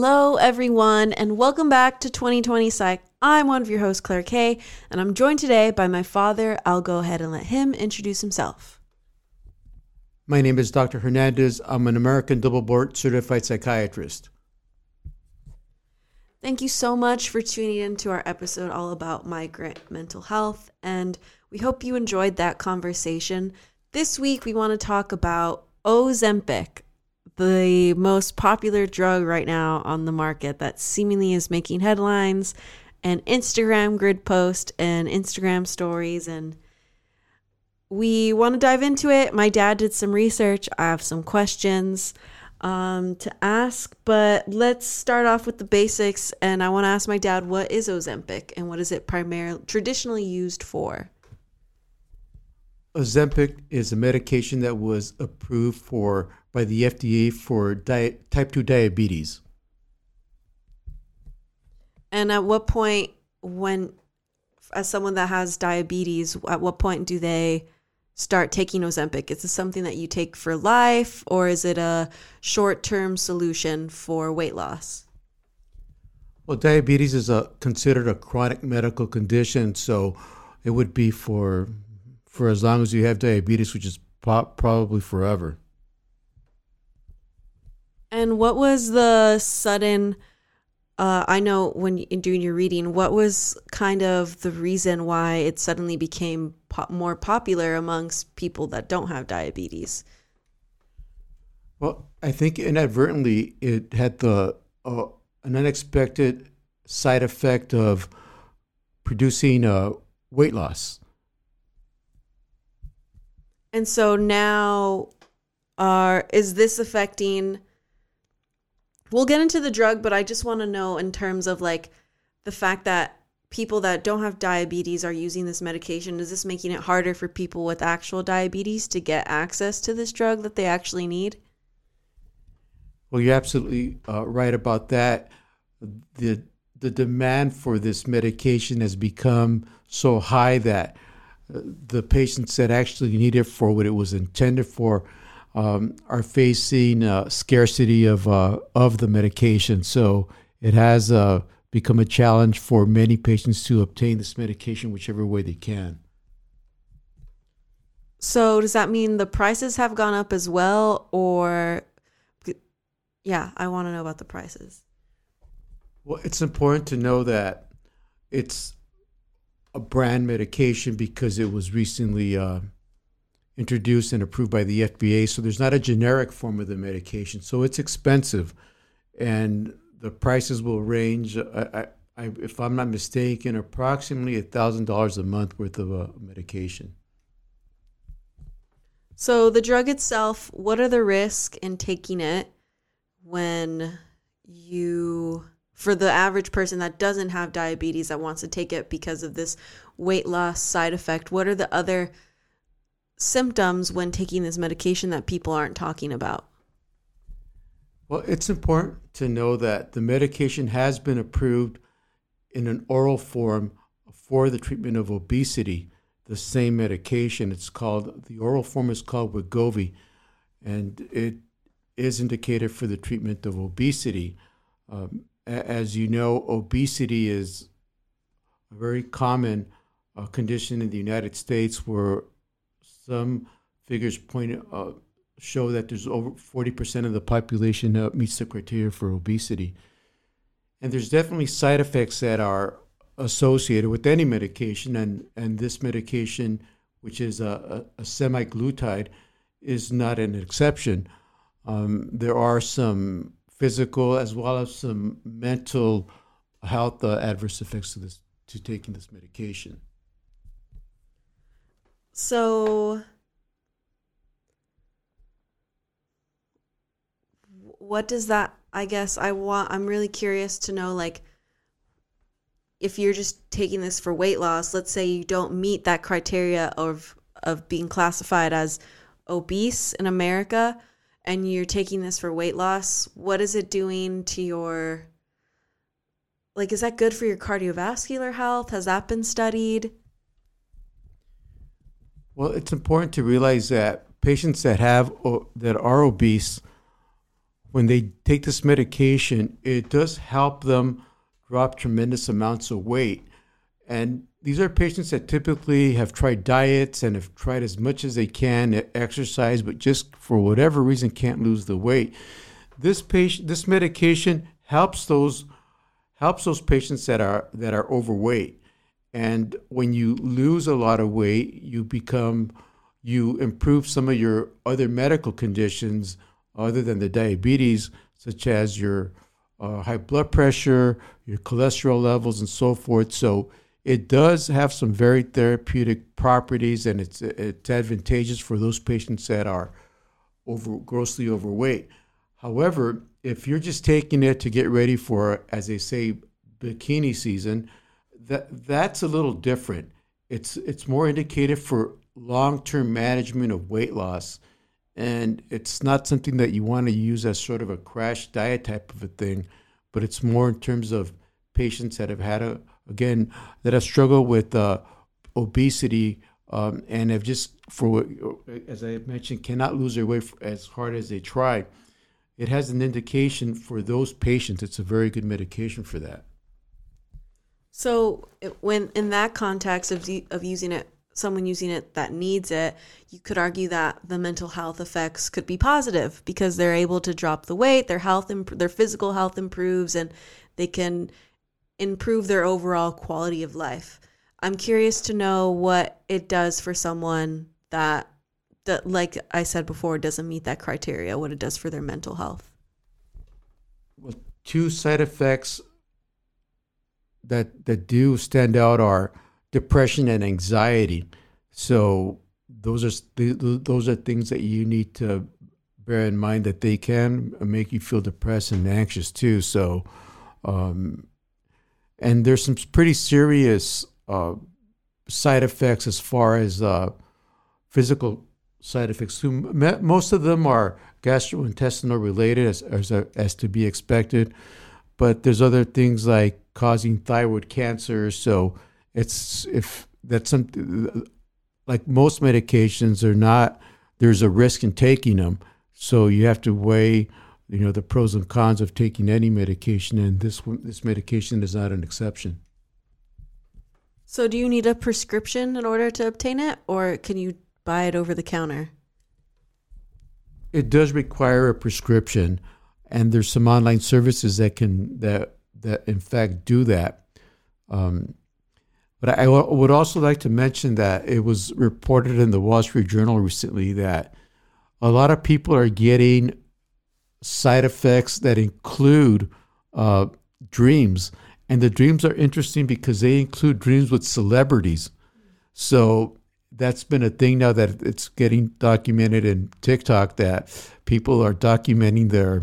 Hello, everyone, and welcome back to 2020 Psych. I'm one of your hosts, Claire Kay, and I'm joined today by my father. I'll go ahead and let him introduce himself. My name is Dr. Hernandez. I'm an American double board certified psychiatrist. Thank you so much for tuning in to our episode all about migrant mental health, and we hope you enjoyed that conversation. This week, we want to talk about Ozempic, the most popular drug right now on the market that seemingly is making headlines and Instagram grid post and Instagram stories and we want to dive into it. My dad did some research. I have some questions um, to ask, but let's start off with the basics. And I want to ask my dad, what is Ozempic and what is it primarily traditionally used for? Ozempic is a medication that was approved for by the FDA for type 2 diabetes. And at what point, when, as someone that has diabetes, at what point do they start taking Ozempic? Is this something that you take for life or is it a short term solution for weight loss? Well, diabetes is a, considered a chronic medical condition, so it would be for for as long as you have diabetes, which is po- probably forever. And what was the sudden? Uh, I know when in doing your reading, what was kind of the reason why it suddenly became po- more popular amongst people that don't have diabetes? Well, I think inadvertently it had the uh, an unexpected side effect of producing uh, weight loss. And so now, are is this affecting? We'll get into the drug, but I just want to know in terms of like the fact that people that don't have diabetes are using this medication. Is this making it harder for people with actual diabetes to get access to this drug that they actually need? Well, you're absolutely uh, right about that. The the demand for this medication has become so high that uh, the patients that actually need it for what it was intended for um, are facing uh, scarcity of uh, of the medication. So it has uh, become a challenge for many patients to obtain this medication whichever way they can. So does that mean the prices have gone up as well, or yeah, I want to know about the prices. Well, it's important to know that it's a brand medication because it was recently uh, introduced and approved by the FDA. So there's not a generic form of the medication. So it's expensive, and the prices will range. I, I, if I'm not mistaken, approximately thousand dollars a month worth of uh, medication. So the drug itself, what are the risks in taking it when you for the average person that doesn't have diabetes that wants to take it because of this weight loss side effect? What are the other symptoms when taking this medication that people aren't talking about? Well, it's important to know that the medication has been approved in an oral form for the treatment of obesity. The same medication, it's called the oral form is called Wegovy, and it is indicated for the treatment of obesity. Um, as you know, obesity is a very common uh, condition in the United States where some figures point uh, show that there's over 40% of the population that meets the criteria for obesity. And there's definitely side effects that are associated with any medication, and, and this medication, which is a, a, a is not an exception. Um, there are some physical as well as some mental health uh, adverse effects to this to taking this medication. So, what does that? I guess I want. I'm really curious to know, like, if you're just taking this for weight loss. Let's say you don't meet that criteria of of being classified as obese in America, and you're taking this for weight loss. What is it doing to your like is that good for your cardiovascular health has that been studied well, it's important to realize that patients that have uh, that are obese when they take this medication, it does help them drop tremendous amounts of weight. And these are patients that typically have tried diets and have tried as much as they can exercise, but just for whatever reason can't lose the weight. This patient, this medication helps those helps those patients that are that are overweight. And when you lose a lot of weight, you become you improve some of your other medical conditions other than the diabetes, such as your uh, high blood pressure, your cholesterol levels, and so forth. So it does have some very therapeutic properties, and it's it's advantageous for those patients that are over grossly overweight. However, if you're just taking it to get ready for, as they say, bikini season, that that's a little different. It's it's more indicated for long-term management of weight loss and it's not something that you want to use as sort of a crash diet type of a thing, but it's more in terms of patients that have had a again that have struggled with uh, obesity um, and have just for as I mentioned cannot lose their weight as hard as they try. It has an indication for those patients. It's a very good medication for that. So, when in that context of of using it someone using it that needs it, you could argue that the mental health effects could be positive because they're able to drop the weight, their health, imp- their physical health improves, and they can improve their overall quality of life. I'm curious to know what it does for someone that, that like I said before, doesn't meet that criteria, what it does for their mental health. Well, two side effects that that do stand out are depression and anxiety. So those are those are things that you need to bear in mind that they can make you feel depressed and anxious too. So, um, and there's some pretty serious uh, side effects as far as uh, physical side effects. Most of them are gastrointestinal related, as, as, as to be expected. But there's other things like causing thyroid cancer. So it's if that's something like most medications are not there's a risk in taking them so you have to weigh you know the pros and cons of taking any medication and this one, this medication is not an exception. So do you need a prescription in order to obtain it or can you buy it over the counter? It does require a prescription and there's some online services that can that that in fact do that um, but I would also like to mention that it was reported in the Wall Street Journal recently that a lot of people are getting side effects that include uh, dreams. And the dreams are interesting because they include dreams with celebrities. So that's been a thing now that it's getting documented in TikTok that people are documenting their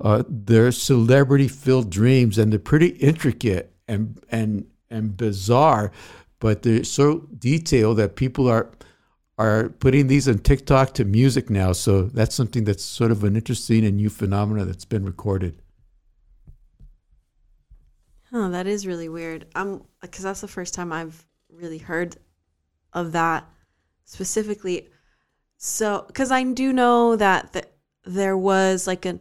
uh, their celebrity filled dreams, and they're pretty intricate and and and bizarre, but they're so detailed that people are are putting these on TikTok to music now. So that's something that's sort of an interesting and new phenomenon that's been recorded. Oh, that is really weird. I'm because that's the first time I've really heard of that specifically. So, because I do know that the, there was like a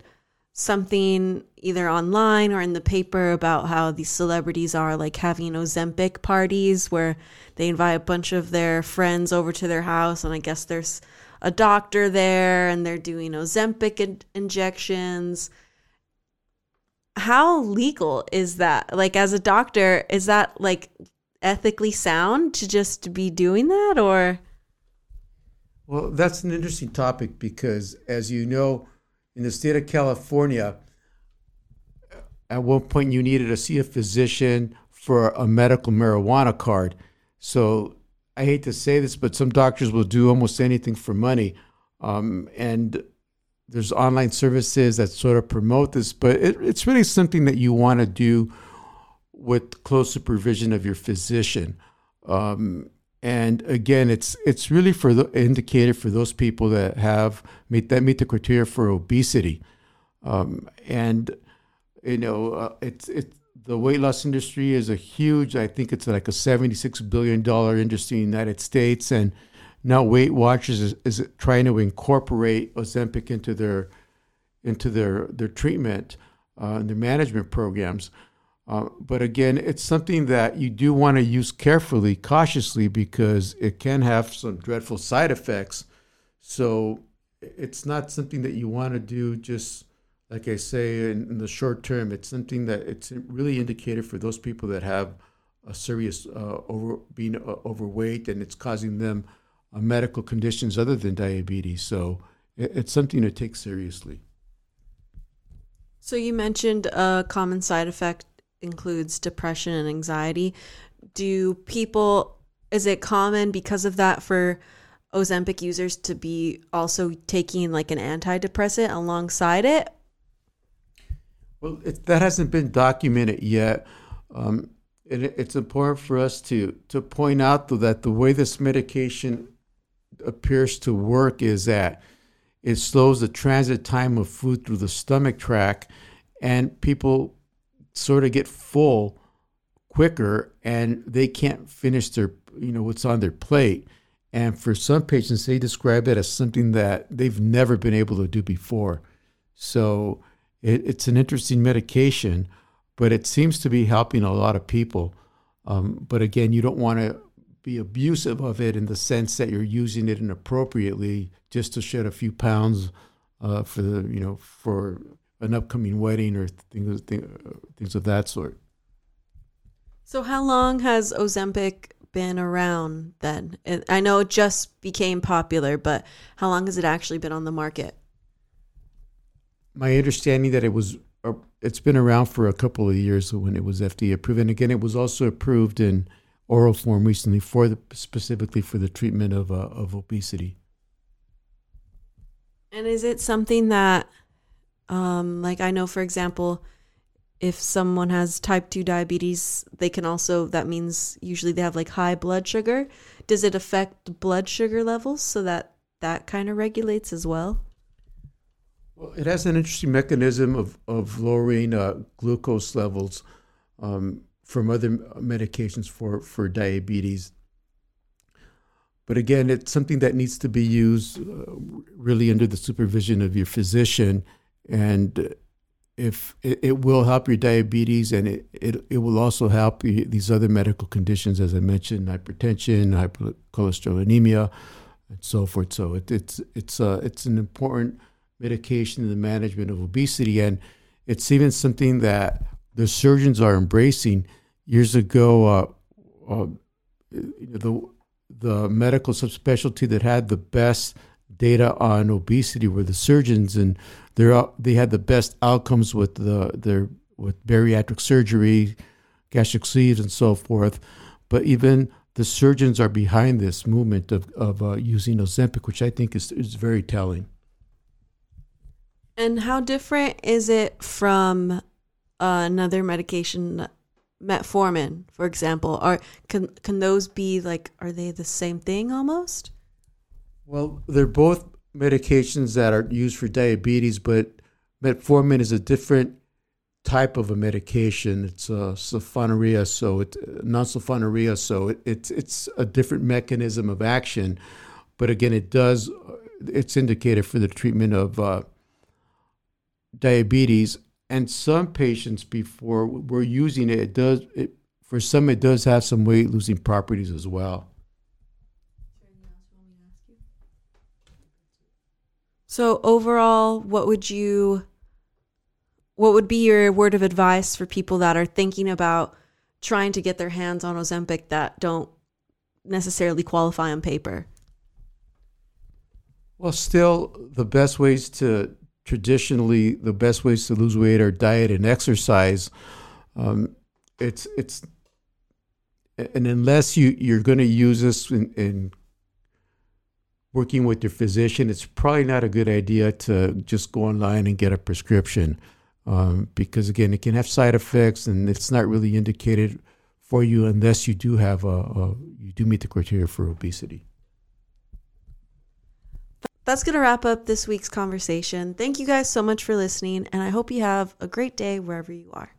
something either online or in the paper about how these celebrities are like having Ozempic parties where they invite a bunch of their friends over to their house and I guess there's a doctor there and they're doing Ozempic in- injections. How legal is that? Like as a doctor, is that like ethically sound to just be doing that or Well, that's an interesting topic because as you know, in the state of California, at one point you needed to see a physician for a medical marijuana card. So I hate to say this, but some doctors will do almost anything for money. Um, and there's online services that sort of promote this, but it, it's really something that you want to do with close supervision of your physician. Um, and again, it's it's really for the indicated for those people that have meet that meet the criteria for obesity, um, and you know uh, it's it's the weight loss industry is a huge. I think it's like a seventy six billion dollar industry in the United States, and now Weight Watchers is, is trying to incorporate Ozempic into their into their their treatment uh, and their management programs. Uh, but again, it's something that you do want to use carefully, cautiously, because it can have some dreadful side effects. So it's not something that you want to do just like I say in, in the short term. It's something that it's really indicated for those people that have a serious uh, over being uh, overweight and it's causing them uh, medical conditions other than diabetes. So it, it's something to take seriously. So you mentioned a common side effect includes depression and anxiety. Do people, is it common because of that for Ozempic users to be also taking like an antidepressant alongside it? Well, it, that hasn't been documented yet. Um, it, it's important for us to, to point out, though, that the way this medication appears to work is that it slows the transit time of food through the stomach tract, and people sort of get full quicker and they can't finish their you know what's on their plate. And for some patients they describe it as something that they've never been able to do before. So it, it's an interesting medication but it seems to be helping a lot of people. Um, but again you don't want to be abusive of it in the sense that you're using it inappropriately just to shed a few pounds uh, for the you know for an upcoming wedding or things things of that sort. So, how long has Ozempic been around then? I know it just became popular, but how long has it actually been on the market? My understanding that it was uh, it's been around for a couple of years when it was FDA approved, and again, it was also approved in oral form recently for the specifically for the treatment of uh, of obesity. And is it something that um, like I know, for example, if someone has type 2 diabetes, they can also, that means usually they have like high blood sugar. Does it affect blood sugar levels so that that kind of regulates as well? Well, it has an interesting mechanism of, of lowering uh, glucose levels um, from other medications for, for diabetes. But again, it's something that needs to be used uh, really under the supervision of your physician and if it, it, will help your diabetes and it, it, it will also help these other medical conditions as i mentioned hypertension hypercholesterolemia and so forth. So it, it's it's uh, it's an important medication in the management of obesity. And it's even something that the surgeons are embracing. Years ago uh, uh, the the medical subspecialty that had the best data on obesity were the surgeons and they they had the best outcomes with the their with bariatric surgery, gastric sleeves, and so forth. But even the surgeons are behind this movement of of uh, using Ozempic, which I think is is very telling. And how different is it from uh, another medication, metformin, for example? Are can can those be like? Are they the same thing almost? Well, they're both medications that are used for diabetes, but metformin is a different type of a medication. It's a sulfonylurea, so it non-sulfonylurea, so it, it's it's a different mechanism of action. But again, it does it's indicated for the treatment of uh, diabetes. And some patients, before we're using it, it does it, for some it does have some weight losing properties as well. So overall, what would you what would be your word of advice for people that are thinking about trying to get their hands on Ozempic that don't necessarily qualify on paper? Well, still the best ways to traditionally the best ways to lose weight are diet and exercise. Um, it's it's and unless you you're going to use this in, in working with your physician, it's probably not a good idea to just go online and get a prescription um, because, again, it can have side effects and it's not really indicated for you unless you do have a, a you do meet the criteria for obesity. That's going to wrap up this week's conversation. Thank you guys so much for listening, and I hope you have a great day wherever you are.